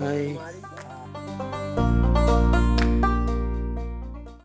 は。